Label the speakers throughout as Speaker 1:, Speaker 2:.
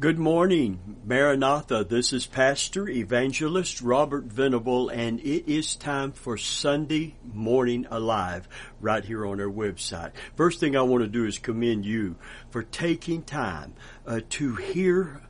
Speaker 1: Good morning, Maranatha. This is Pastor Evangelist Robert Venable, and it is time for Sunday Morning Alive right here on our website. First thing I want to do is commend you for taking time uh, to hear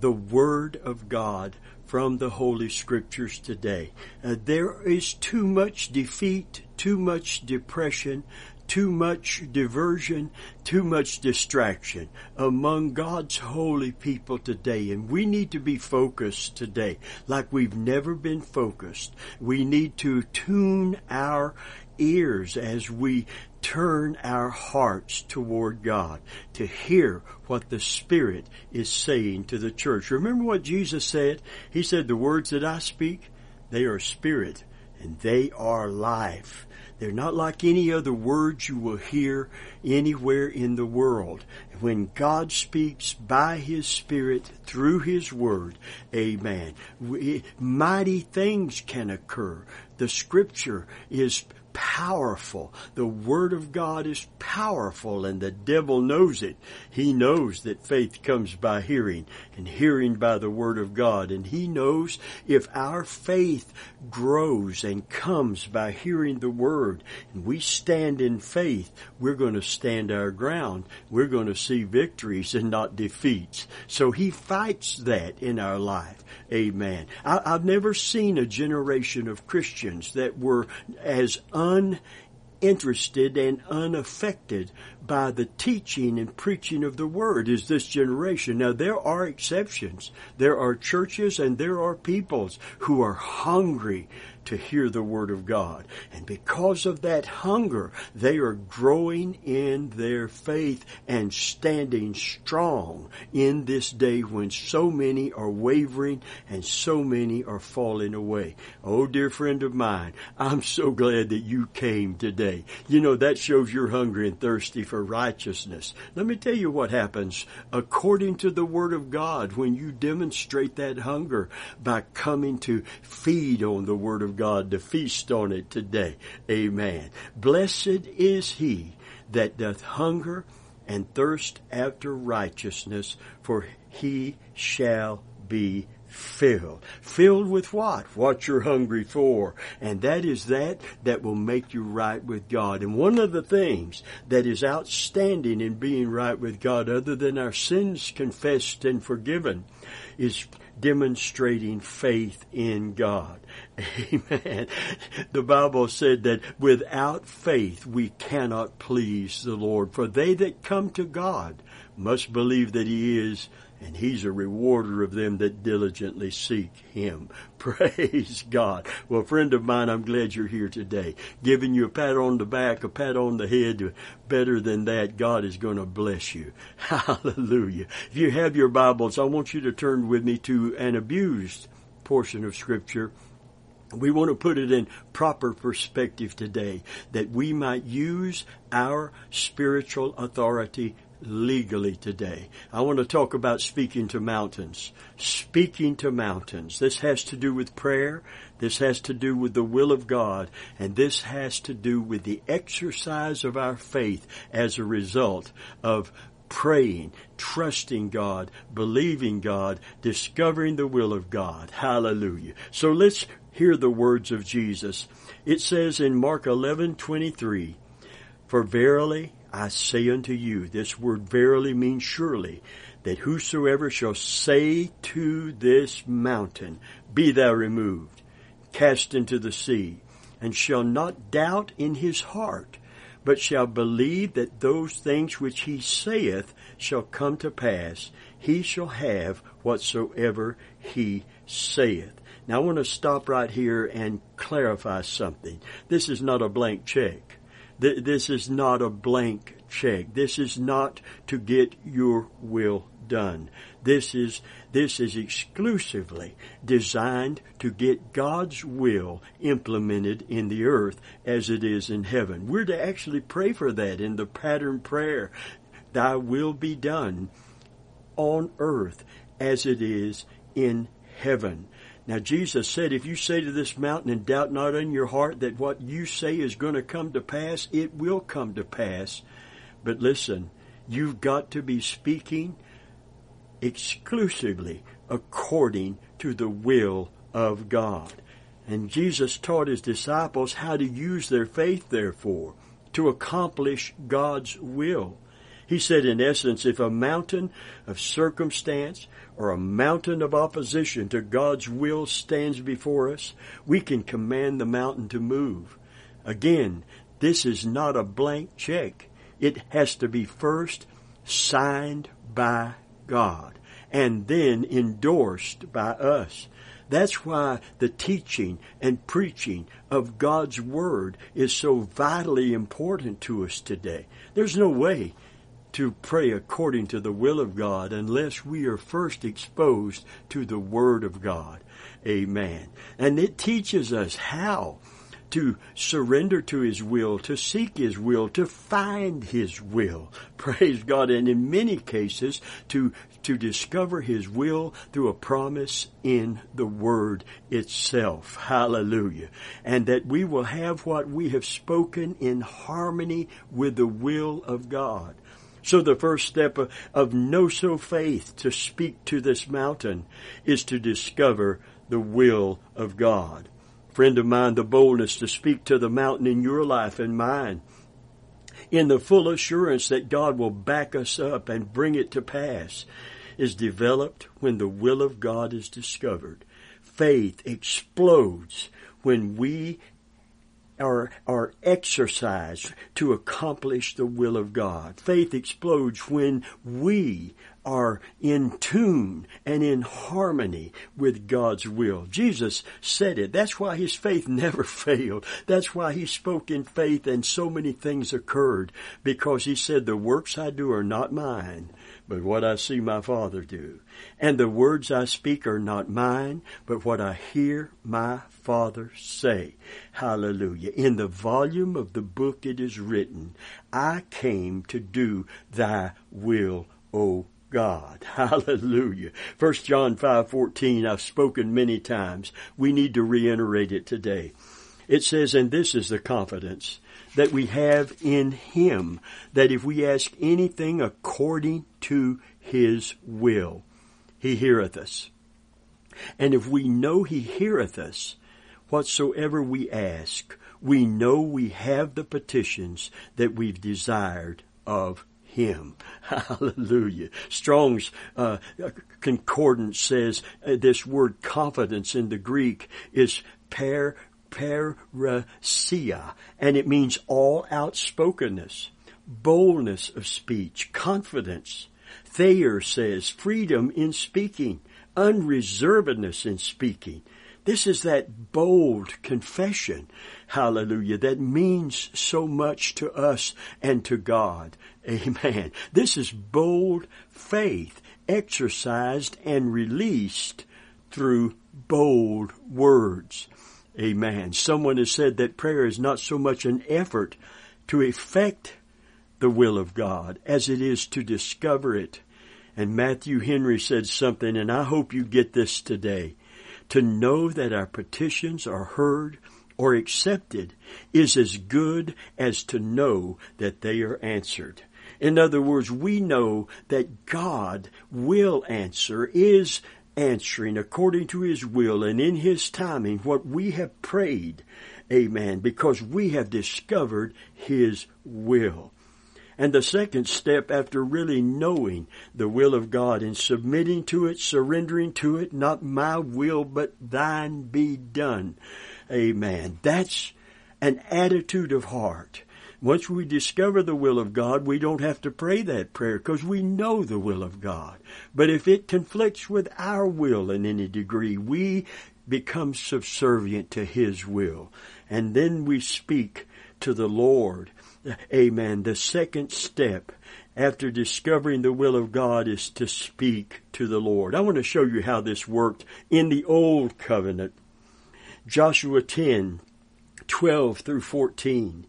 Speaker 1: the Word of God from the Holy Scriptures today. Uh, there is too much defeat, too much depression, too much diversion, too much distraction among God's holy people today. And we need to be focused today like we've never been focused. We need to tune our ears as we turn our hearts toward God to hear what the Spirit is saying to the church. Remember what Jesus said? He said, the words that I speak, they are spirit and they are life. They're not like any other words you will hear anywhere in the world. When God speaks by His Spirit through His Word, amen, mighty things can occur. The Scripture is powerful. The Word of God is powerful and the devil knows it. He knows that faith comes by hearing and hearing by the Word of God. And He knows if our faith grows and comes by hearing the Word and we stand in faith, we're going to stand our ground. We're going to see victories and not defeats. So He fights that in our life. Amen. I, have never seen a generation of Christians that were as uninterested and unaffected by the teaching and preaching of the word is this generation. Now there are exceptions. There are churches and there are peoples who are hungry to hear the Word of God. And because of that hunger, they are growing in their faith and standing strong in this day when so many are wavering and so many are falling away. Oh, dear friend of mine, I'm so glad that you came today. You know, that shows you're hungry and thirsty for righteousness. Let me tell you what happens according to the Word of God when you demonstrate that hunger by coming to feed on the Word of God to feast on it today. Amen. Blessed is he that doth hunger and thirst after righteousness, for he shall be filled. Filled with what? What you're hungry for. And that is that that will make you right with God. And one of the things that is outstanding in being right with God, other than our sins confessed and forgiven, is demonstrating faith in God. Amen. The Bible said that without faith we cannot please the Lord. For they that come to God must believe that He is and he's a rewarder of them that diligently seek him. Praise God. Well, friend of mine, I'm glad you're here today. Giving you a pat on the back, a pat on the head. Better than that, God is going to bless you. Hallelujah. If you have your Bibles, I want you to turn with me to an abused portion of scripture we want to put it in proper perspective today that we might use our spiritual authority legally today. I want to talk about speaking to mountains. Speaking to mountains. This has to do with prayer. This has to do with the will of God. And this has to do with the exercise of our faith as a result of praying, trusting God, believing God, discovering the will of God. Hallelujah. So let's hear the words of Jesus. It says in Mark 11:23, "For verily I say unto you, this word verily means surely, that whosoever shall say to this mountain, Be thou removed, cast into the sea, and shall not doubt in his heart, but shall believe that those things which he saith shall come to pass, he shall have whatsoever he saith. Now I want to stop right here and clarify something. This is not a blank check. This is not a blank check. This is not to get your will done. This is, this is exclusively designed to get God's will implemented in the earth as it is in heaven. We're to actually pray for that in the pattern prayer. Thy will be done on earth as it is in heaven. Now Jesus said, if you say to this mountain and doubt not in your heart that what you say is going to come to pass, it will come to pass. But listen, you've got to be speaking exclusively according to the will of God. And Jesus taught his disciples how to use their faith, therefore, to accomplish God's will. He said, in essence, if a mountain of circumstance or a mountain of opposition to God's will stands before us, we can command the mountain to move. Again, this is not a blank check. It has to be first signed by God and then endorsed by us. That's why the teaching and preaching of God's Word is so vitally important to us today. There's no way to pray according to the will of God unless we are first exposed to the Word of God. Amen. And it teaches us how to surrender to His will, to seek His will, to find His will. Praise God. And in many cases, to, to discover His will through a promise in the Word itself. Hallelujah. And that we will have what we have spoken in harmony with the will of God. So the first step of, of know-so faith to speak to this mountain is to discover the will of God friend of mine, the boldness to speak to the mountain in your life and mine in the full assurance that God will back us up and bring it to pass is developed when the will of God is discovered. Faith explodes when we are, are exercised to accomplish the will of God. Faith explodes when we are in tune and in harmony with God's will. Jesus said it. That's why his faith never failed. That's why he spoke in faith and so many things occurred because he said, the works I do are not mine, but what I see my Father do. And the words I speak are not mine, but what I hear my Father say. Hallelujah. In the volume of the book it is written, I came to do thy will, O God. Hallelujah. 1 John 5:14 I've spoken many times. We need to reiterate it today. It says, and this is the confidence that we have in Him, that if we ask anything according to His will, He heareth us. And if we know He heareth us, whatsoever we ask, we know we have the petitions that we've desired of him. Hallelujah. Strong's uh, concordance says uh, this word confidence in the Greek is per parrhesia, and it means all outspokenness, boldness of speech, confidence. Thayer says freedom in speaking, unreservedness in speaking. This is that bold confession, hallelujah, that means so much to us and to God. Amen. This is bold faith exercised and released through bold words. Amen. Someone has said that prayer is not so much an effort to effect the will of God as it is to discover it. And Matthew Henry said something, and I hope you get this today. To know that our petitions are heard or accepted is as good as to know that they are answered. In other words, we know that God will answer, is answering according to His will and in His timing what we have prayed. Amen. Because we have discovered His will. And the second step after really knowing the will of God and submitting to it, surrendering to it, not my will, but thine be done. Amen. That's an attitude of heart. Once we discover the will of God, we don't have to pray that prayer because we know the will of God. But if it conflicts with our will in any degree, we become subservient to His will. And then we speak to the Lord. Amen. The second step after discovering the will of God is to speak to the Lord. I want to show you how this worked in the Old Covenant. Joshua 10, 12 through 14.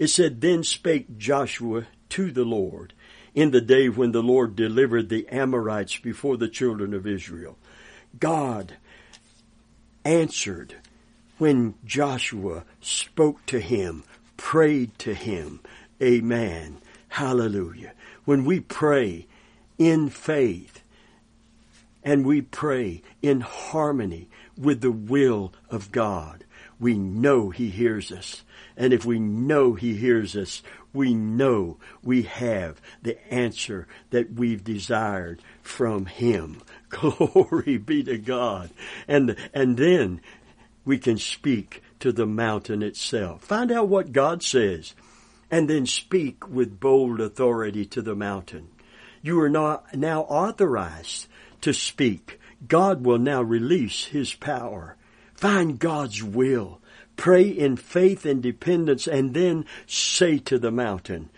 Speaker 1: It said, Then spake Joshua to the Lord in the day when the Lord delivered the Amorites before the children of Israel. God answered when Joshua spoke to him, prayed to him. Amen. Hallelujah. When we pray in faith, and we pray in harmony with the will of God, we know He hears us. And if we know He hears us, we know we have the answer that we've desired from Him. Glory be to God. And, and then we can speak to the mountain itself. Find out what God says and then speak with bold authority to the mountain. You are not now authorized to speak. God will now release His power. Find God's will. Pray in faith and dependence and then say to the mountain,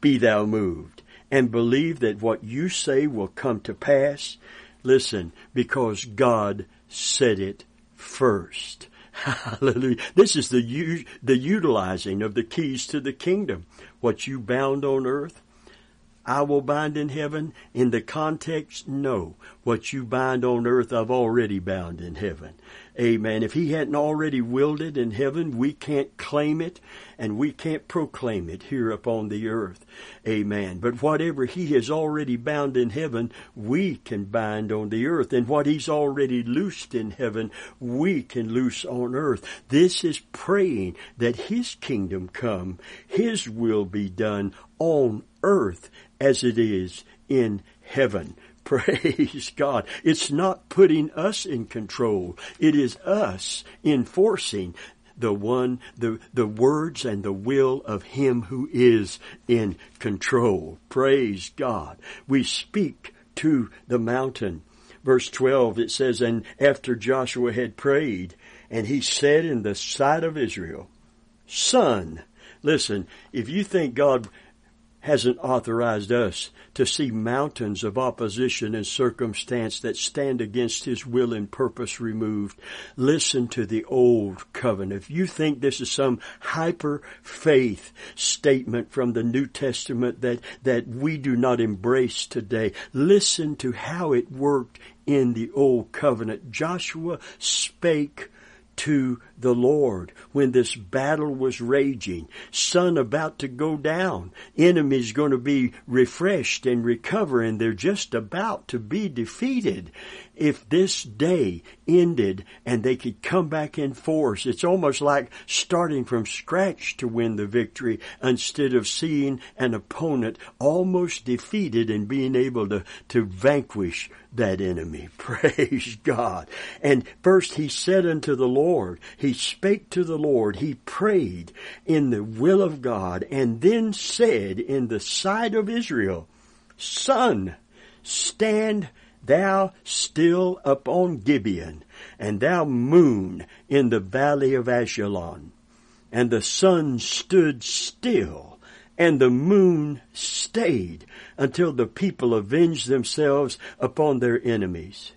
Speaker 1: be thou moved and believe that what you say will come to pass. Listen, because God said it first. Hallelujah. This is the, the utilizing of the keys to the kingdom. What you bound on earth, I will bind in heaven. In the context, no. What you bind on earth, I've already bound in heaven. Amen. If he hadn't already willed it in heaven, we can't claim it and we can't proclaim it here upon the earth. Amen. But whatever he has already bound in heaven, we can bind on the earth. And what he's already loosed in heaven, we can loose on earth. This is praying that his kingdom come, his will be done on earth as it is in heaven. Praise God. It's not putting us in control. It is us enforcing the one, the, the words and the will of Him who is in control. Praise God. We speak to the mountain. Verse 12, it says, And after Joshua had prayed, and he said in the sight of Israel, Son, listen, if you think God hasn't authorized us to see mountains of opposition and circumstance that stand against His will and purpose removed. Listen to the old covenant. If you think this is some hyper faith statement from the New Testament that, that we do not embrace today, listen to how it worked in the old covenant. Joshua spake to the Lord when this battle was raging. Sun about to go down. Enemies going to be refreshed and recover and they're just about to be defeated. If this day ended and they could come back in force, it's almost like starting from scratch to win the victory instead of seeing an opponent almost defeated and being able to, to vanquish that enemy. Praise God. And first he said unto the Lord, he spake to the Lord, he prayed in the will of God, and then said in the sight of Israel, Sun, stand thou still upon Gibeon, and thou moon in the valley of Ajalon. And the sun stood still, and the moon stayed until the people avenged themselves upon their enemies.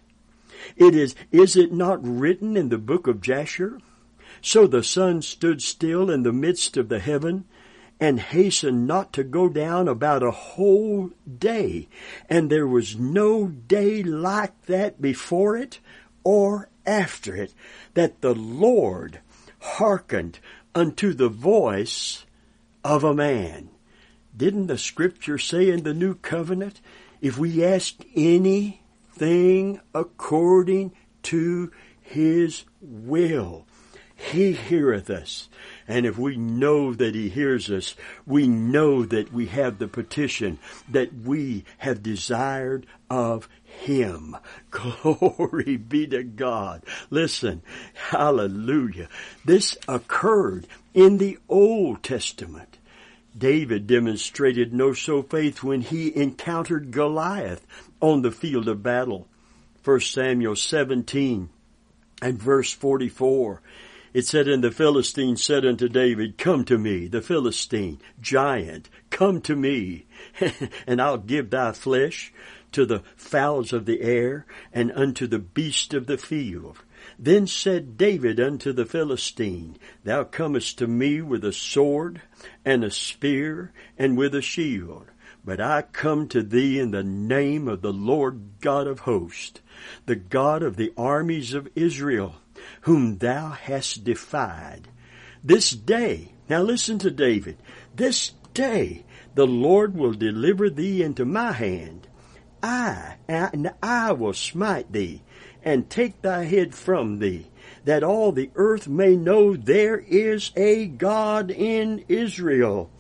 Speaker 1: It is, is it not written in the book of Jasher? So the sun stood still in the midst of the heaven and hastened not to go down about a whole day. And there was no day like that before it or after it, that the Lord hearkened unto the voice of a man. Didn't the scripture say in the new covenant, if we ask anything according to his will, he heareth us. And if we know that He hears us, we know that we have the petition that we have desired of Him. Glory be to God. Listen, hallelujah. This occurred in the Old Testament. David demonstrated know so faith when he encountered Goliath on the field of battle. 1 Samuel 17 and verse 44. It said, And the Philistine said unto David, Come to me, the Philistine, giant, come to me, and I'll give thy flesh to the fowls of the air, and unto the beasts of the field. Then said David unto the Philistine, Thou comest to me with a sword, and a spear, and with a shield. But I come to thee in the name of the Lord God of hosts, the God of the armies of Israel, whom thou hast defied. This day, now listen to David, this day the Lord will deliver thee into my hand, I, and I will smite thee, and take thy head from thee, that all the earth may know there is a God in Israel.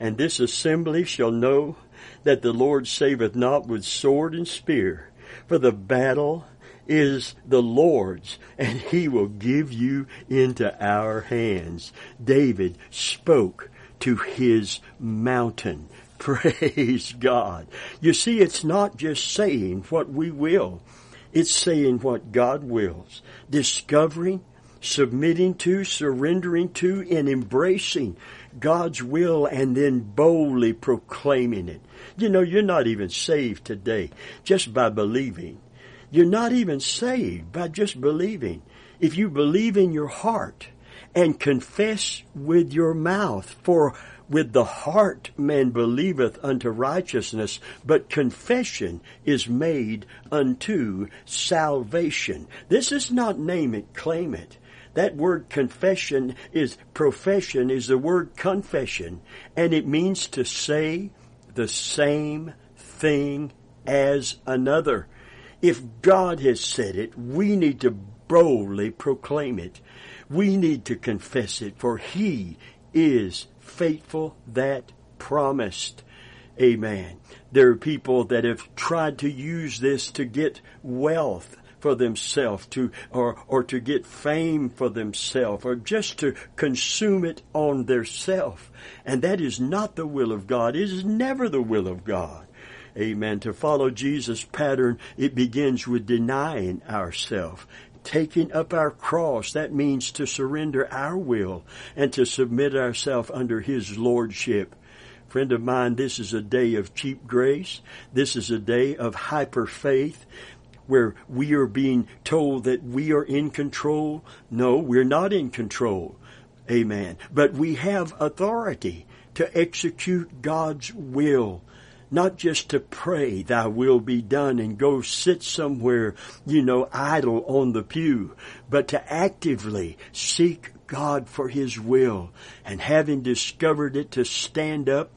Speaker 1: And this assembly shall know that the Lord saveth not with sword and spear, for the battle is the Lord's, and he will give you into our hands. David spoke to his mountain. Praise God. You see, it's not just saying what we will. It's saying what God wills. Discovering, submitting to, surrendering to, and embracing God's will and then boldly proclaiming it. You know, you're not even saved today just by believing. You're not even saved by just believing. If you believe in your heart and confess with your mouth, for with the heart man believeth unto righteousness, but confession is made unto salvation. This is not name it, claim it. That word confession is profession is the word confession, and it means to say the same thing as another. If God has said it, we need to boldly proclaim it. We need to confess it, for He is faithful that promised. Amen. There are people that have tried to use this to get wealth for themselves to or or to get fame for themselves or just to consume it on their self and that is not the will of God it is never the will of God amen to follow Jesus pattern it begins with denying ourselves taking up our cross, that means to surrender our will and to submit ourselves under His Lordship. Friend of mine, this is a day of cheap grace. This is a day of hyper faith where we are being told that we are in control. No, we're not in control. Amen. But we have authority to execute God's will not just to pray, thy will be done and go sit somewhere, you know, idle on the pew, but to actively seek God for his will and having discovered it to stand up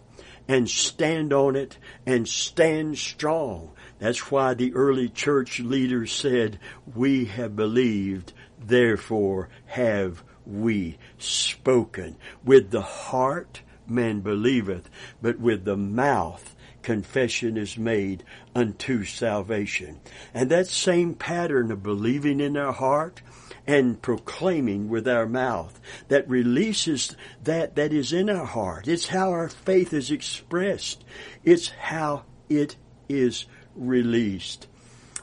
Speaker 1: and stand on it and stand strong. That's why the early church leaders said, we have believed, therefore have we spoken. With the heart man believeth, but with the mouth confession is made unto salvation. And that same pattern of believing in our heart and proclaiming with our mouth that releases that that is in our heart. It's how our faith is expressed. It's how it is released.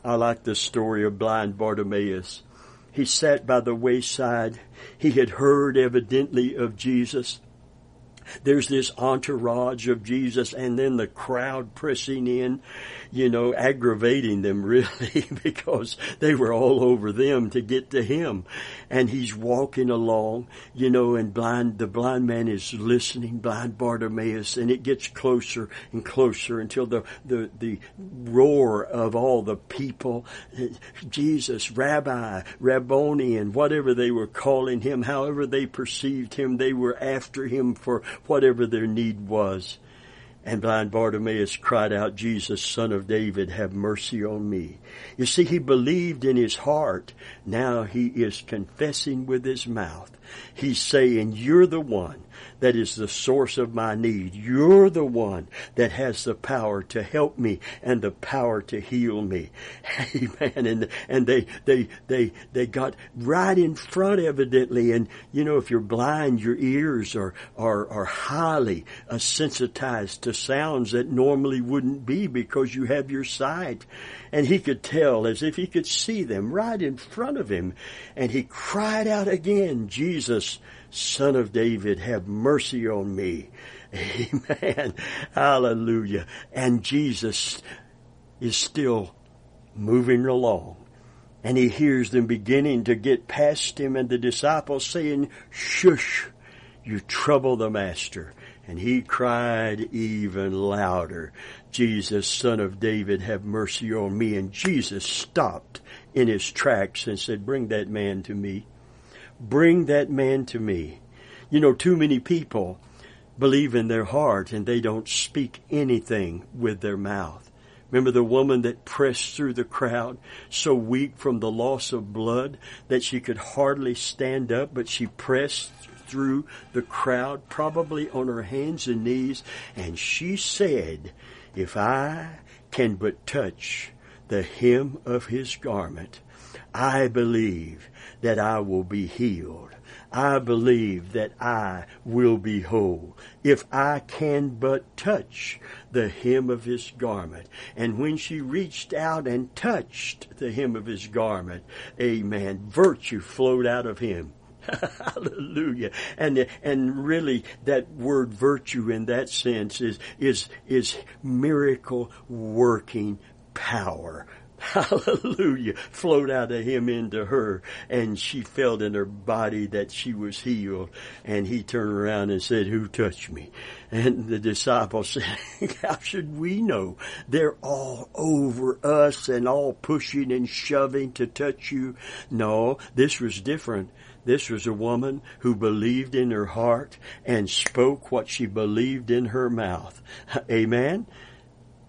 Speaker 1: I like the story of blind Bartimaeus. He sat by the wayside. He had heard evidently of Jesus. There's this entourage of Jesus and then the crowd pressing in, you know, aggravating them really because they were all over them to get to him. And he's walking along, you know, and blind, the blind man is listening, blind Bartimaeus, and it gets closer and closer until the, the, the roar of all the people, Jesus, Rabbi, Rabboni, and whatever they were calling him, however they perceived him, they were after him for whatever their need was. And blind Bartimaeus cried out, Jesus, son of David, have mercy on me. You see, he believed in his heart. Now he is confessing with his mouth. He's saying, you're the one that is the source of my need. You're the one that has the power to help me and the power to heal me. Amen. And, and they, they, they, they got right in front evidently. And, you know, if you're blind, your ears are, are, are highly uh, sensitized to sounds that normally wouldn't be because you have your sight. And he could tell as if he could see them right in front of him. And he cried out again, Jesus, Son of David, have mercy on me. Amen. Hallelujah. And Jesus is still moving along. And he hears them beginning to get past him and the disciples saying, shush, you trouble the master. And he cried even louder, Jesus, son of David, have mercy on me. And Jesus stopped in his tracks and said, bring that man to me. Bring that man to me. You know, too many people believe in their heart and they don't speak anything with their mouth. Remember the woman that pressed through the crowd, so weak from the loss of blood that she could hardly stand up, but she pressed through the crowd, probably on her hands and knees, and she said, If I can but touch the hem of his garment, I believe that I will be healed. I believe that I will be whole if I can but touch the hem of his garment. And when she reached out and touched the hem of his garment, amen, virtue flowed out of him. Hallelujah. And and really that word virtue in that sense is is is miracle working power. Hallelujah. Flowed out of him into her and she felt in her body that she was healed. And he turned around and said, who touched me? And the disciples said, how should we know? They're all over us and all pushing and shoving to touch you. No, this was different. This was a woman who believed in her heart and spoke what she believed in her mouth. Amen.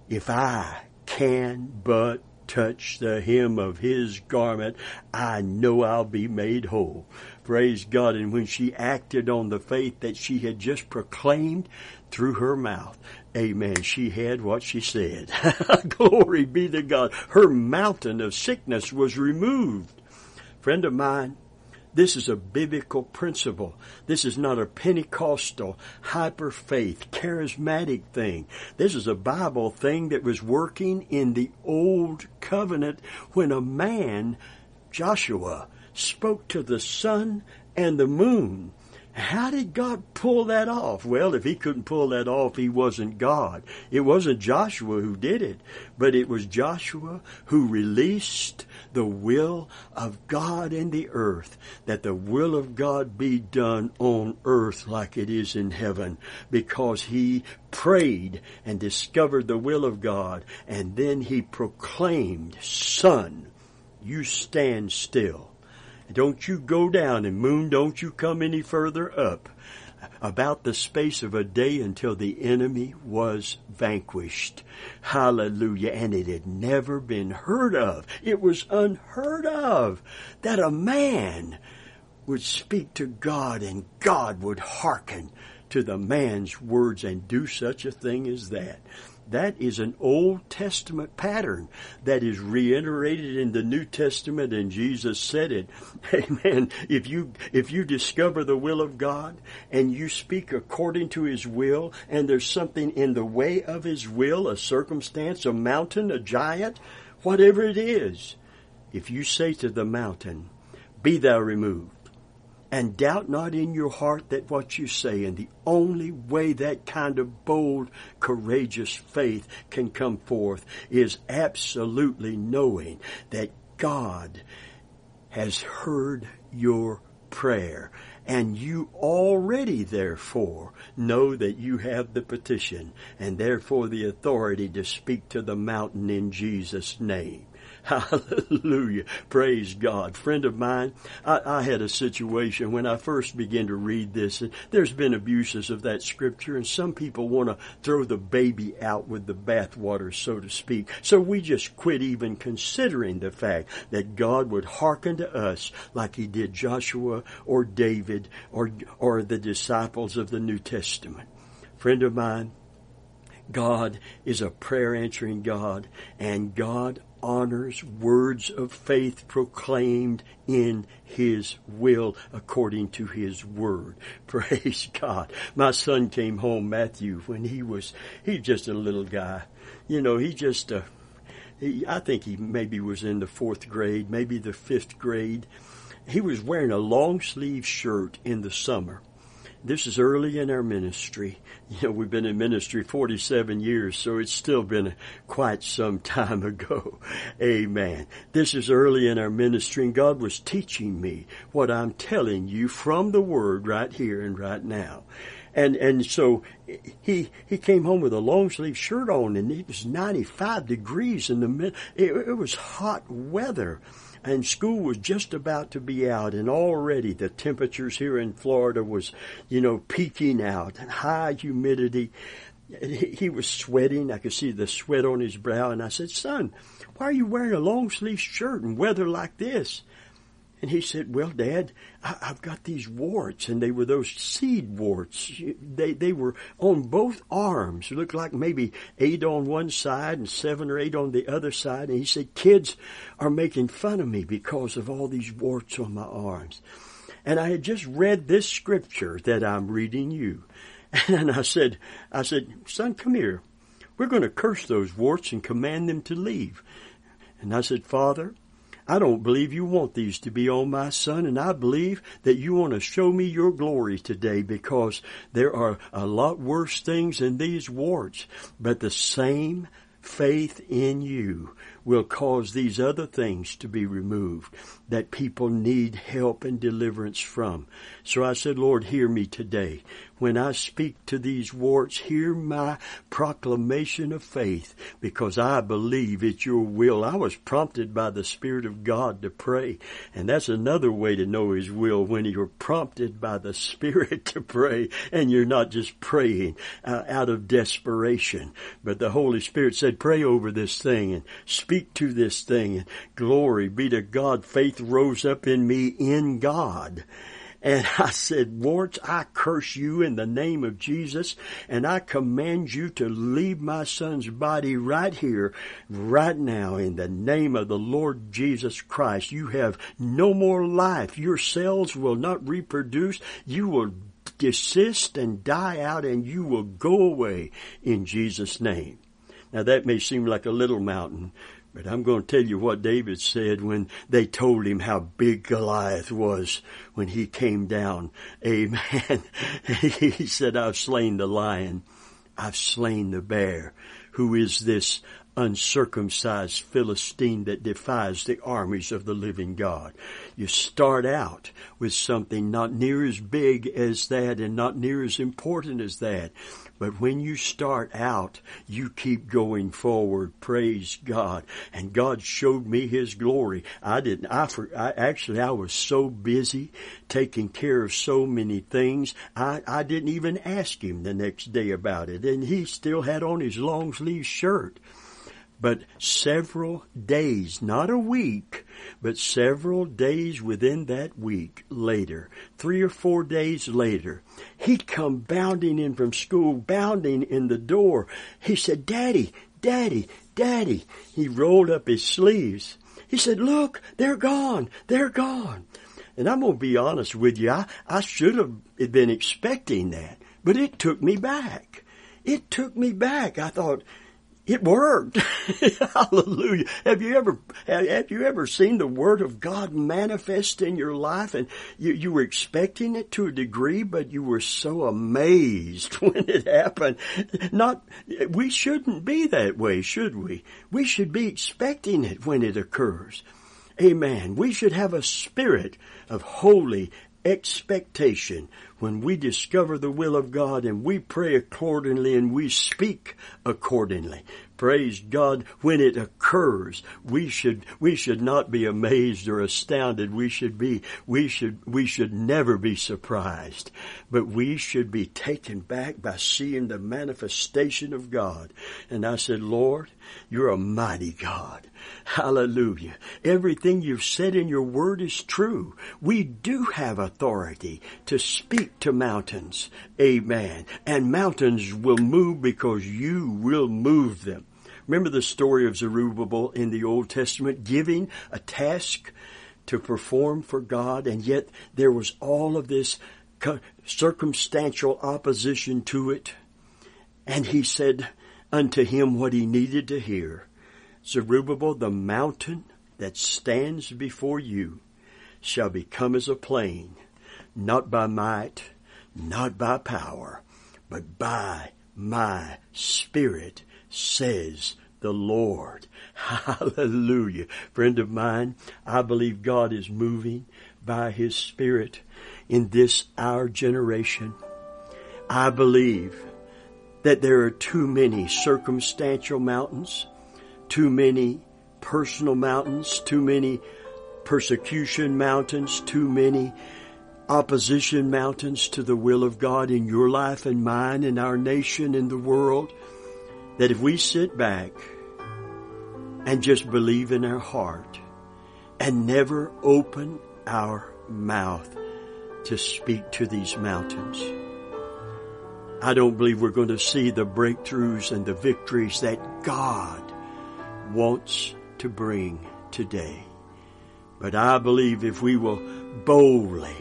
Speaker 1: If I can but touch the hem of his garment, I know I'll be made whole. Praise God. And when she acted on the faith that she had just proclaimed through her mouth, amen, she had what she said. Glory be to God. Her mountain of sickness was removed. Friend of mine, this is a biblical principle. This is not a Pentecostal, hyper faith, charismatic thing. This is a Bible thing that was working in the old covenant when a man, Joshua, spoke to the sun and the moon how did God pull that off? Well, if he couldn't pull that off, he wasn't God. It wasn't Joshua who did it, but it was Joshua who released the will of God in the earth, that the will of God be done on earth like it is in heaven, because he prayed and discovered the will of God, and then he proclaimed, Sun, you stand still don't you go down, and moon, don't you come any further up. About the space of a day until the enemy was vanquished. Hallelujah. And it had never been heard of. It was unheard of that a man would speak to God and God would hearken to the man's words and do such a thing as that. That is an Old Testament pattern that is reiterated in the New Testament and Jesus said it. Amen. If you, if you discover the will of God and you speak according to His will and there's something in the way of His will, a circumstance, a mountain, a giant, whatever it is, if you say to the mountain, be thou removed, and doubt not in your heart that what you say, and the only way that kind of bold, courageous faith can come forth is absolutely knowing that God has heard your prayer. And you already, therefore, know that you have the petition and therefore the authority to speak to the mountain in Jesus' name. Hallelujah. Praise God. Friend of mine, I, I, had a situation when I first began to read this. And there's been abuses of that scripture, and some people want to throw the baby out with the bathwater, so to speak. So we just quit even considering the fact that God would hearken to us like He did Joshua or David or, or the disciples of the New Testament. Friend of mine, God is a prayer answering God, and God honors words of faith proclaimed in His will according to His word. Praise God. My son came home, Matthew, when he was, he's just a little guy. You know, he just, uh, he, I think he maybe was in the fourth grade, maybe the fifth grade. He was wearing a long sleeve shirt in the summer this is early in our ministry. You know, we've been in ministry 47 years, so it's still been quite some time ago. Amen. This is early in our ministry and God was teaching me what I'm telling you from the Word right here and right now. And, and so he, he came home with a long sleeve shirt on and it was 95 degrees in the mid, it, it was hot weather and school was just about to be out and already the temperatures here in Florida was, you know, peaking out and high humidity. he was sweating. I could see the sweat on his brow. And I said, son, why are you wearing a long sleeve shirt in weather like this? And he said, well, dad, I, have got these warts and they were those seed warts. They, they were on both arms. It looked like maybe eight on one side and seven or eight on the other side. And he said, kids are making fun of me because of all these warts on my arms. And I had just read this scripture that I'm reading you. And I said, I said, son, come here. We're going to curse those warts and command them to leave. And I said, Father, I don't believe you want these to be on my son, and I believe that you want to show me your glory today because there are a lot worse things than these warts, but the same faith in you will cause these other things to be removed that people need help and deliverance from. So I said, Lord, hear me today. When I speak to these warts, hear my proclamation of faith because I believe it's your will. I was prompted by the Spirit of God to pray. And that's another way to know His will when you're prompted by the Spirit to pray and you're not just praying uh, out of desperation. But the Holy Spirit said, pray over this thing and speak to this thing and glory be to God. Faith rose up in me in God. And I said, Warts, I curse you in the name of Jesus, and I command you to leave my son's body right here, right now, in the name of the Lord Jesus Christ. You have no more life. Your cells will not reproduce. You will desist and die out, and you will go away in Jesus' name. Now that may seem like a little mountain, but I'm going to tell you what David said when they told him how big Goliath was when he came down. Amen. he said, I've slain the lion. I've slain the bear. Who is this uncircumcised Philistine that defies the armies of the living God. You start out with something not near as big as that and not near as important as that. But when you start out, you keep going forward. Praise God. And God showed me His glory. I didn't, I, for, I actually, I was so busy taking care of so many things. I, I didn't even ask Him the next day about it. And He still had on His long sleeve shirt but several days, not a week, but several days within that week later, three or four days later, he'd come bounding in from school, bounding in the door. He said, Daddy, Daddy, Daddy. He rolled up his sleeves. He said, look, they're gone. They're gone. And I'm going to be honest with you. I, I should have been expecting that, but it took me back. It took me back. I thought, it worked. Hallelujah. Have you ever, have you ever seen the Word of God manifest in your life and you, you were expecting it to a degree, but you were so amazed when it happened? Not, we shouldn't be that way, should we? We should be expecting it when it occurs. Amen. We should have a spirit of holy expectation when we discover the will of God and we pray accordingly and we speak accordingly. Praise God. When it occurs, we should, we should not be amazed or astounded. We should be, we should, we should never be surprised, but we should be taken back by seeing the manifestation of God. And I said, Lord, you're a mighty God. Hallelujah. Everything you've said in your word is true. We do have authority to speak to mountains. Amen. And mountains will move because you will move them. Remember the story of Zerubbabel in the Old Testament giving a task to perform for God, and yet there was all of this circumstantial opposition to it. And he said unto him what he needed to hear. Zerubbabel, the mountain that stands before you shall become as a plain, not by might, not by power, but by my spirit, says the Lord. Hallelujah. Friend of mine, I believe God is moving by His Spirit in this our generation. I believe that there are too many circumstantial mountains, too many personal mountains, too many persecution mountains, too many opposition mountains to the will of God in your life and mine, in our nation, in the world, that if we sit back and just believe in our heart and never open our mouth to speak to these mountains, I don't believe we're going to see the breakthroughs and the victories that God wants to bring today. But I believe if we will boldly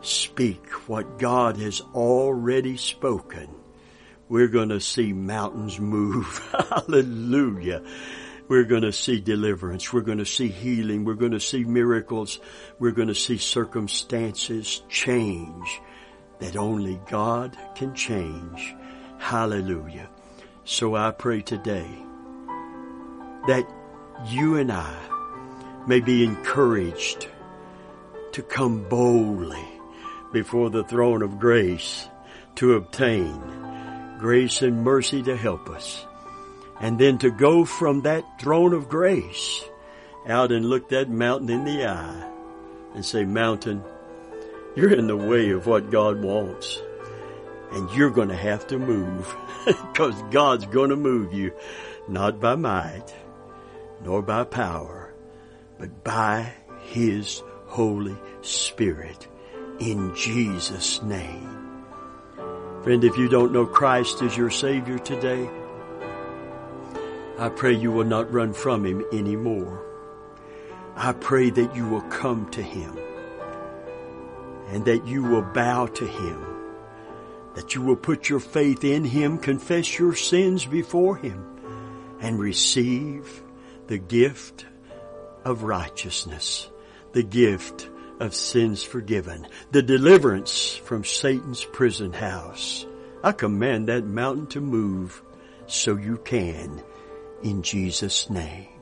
Speaker 1: speak what God has already spoken, we're going to see mountains move. Hallelujah. We're going to see deliverance. We're going to see healing. We're going to see miracles. We're going to see circumstances change that only God can change. Hallelujah. So I pray today that you and I may be encouraged to come boldly before the throne of grace to obtain grace and mercy to help us. And then to go from that throne of grace out and look that mountain in the eye and say, mountain, you're in the way of what God wants. And you're going to have to move because God's going to move you not by might nor by power, but by His Holy Spirit in Jesus' name. Friend, if you don't know Christ as your Savior today, I pray you will not run from Him anymore. I pray that you will come to Him and that you will bow to Him, that you will put your faith in Him, confess your sins before Him, and receive the gift of righteousness, the gift of sins forgiven, the deliverance from Satan's prison house. I command that mountain to move so you can in Jesus' name.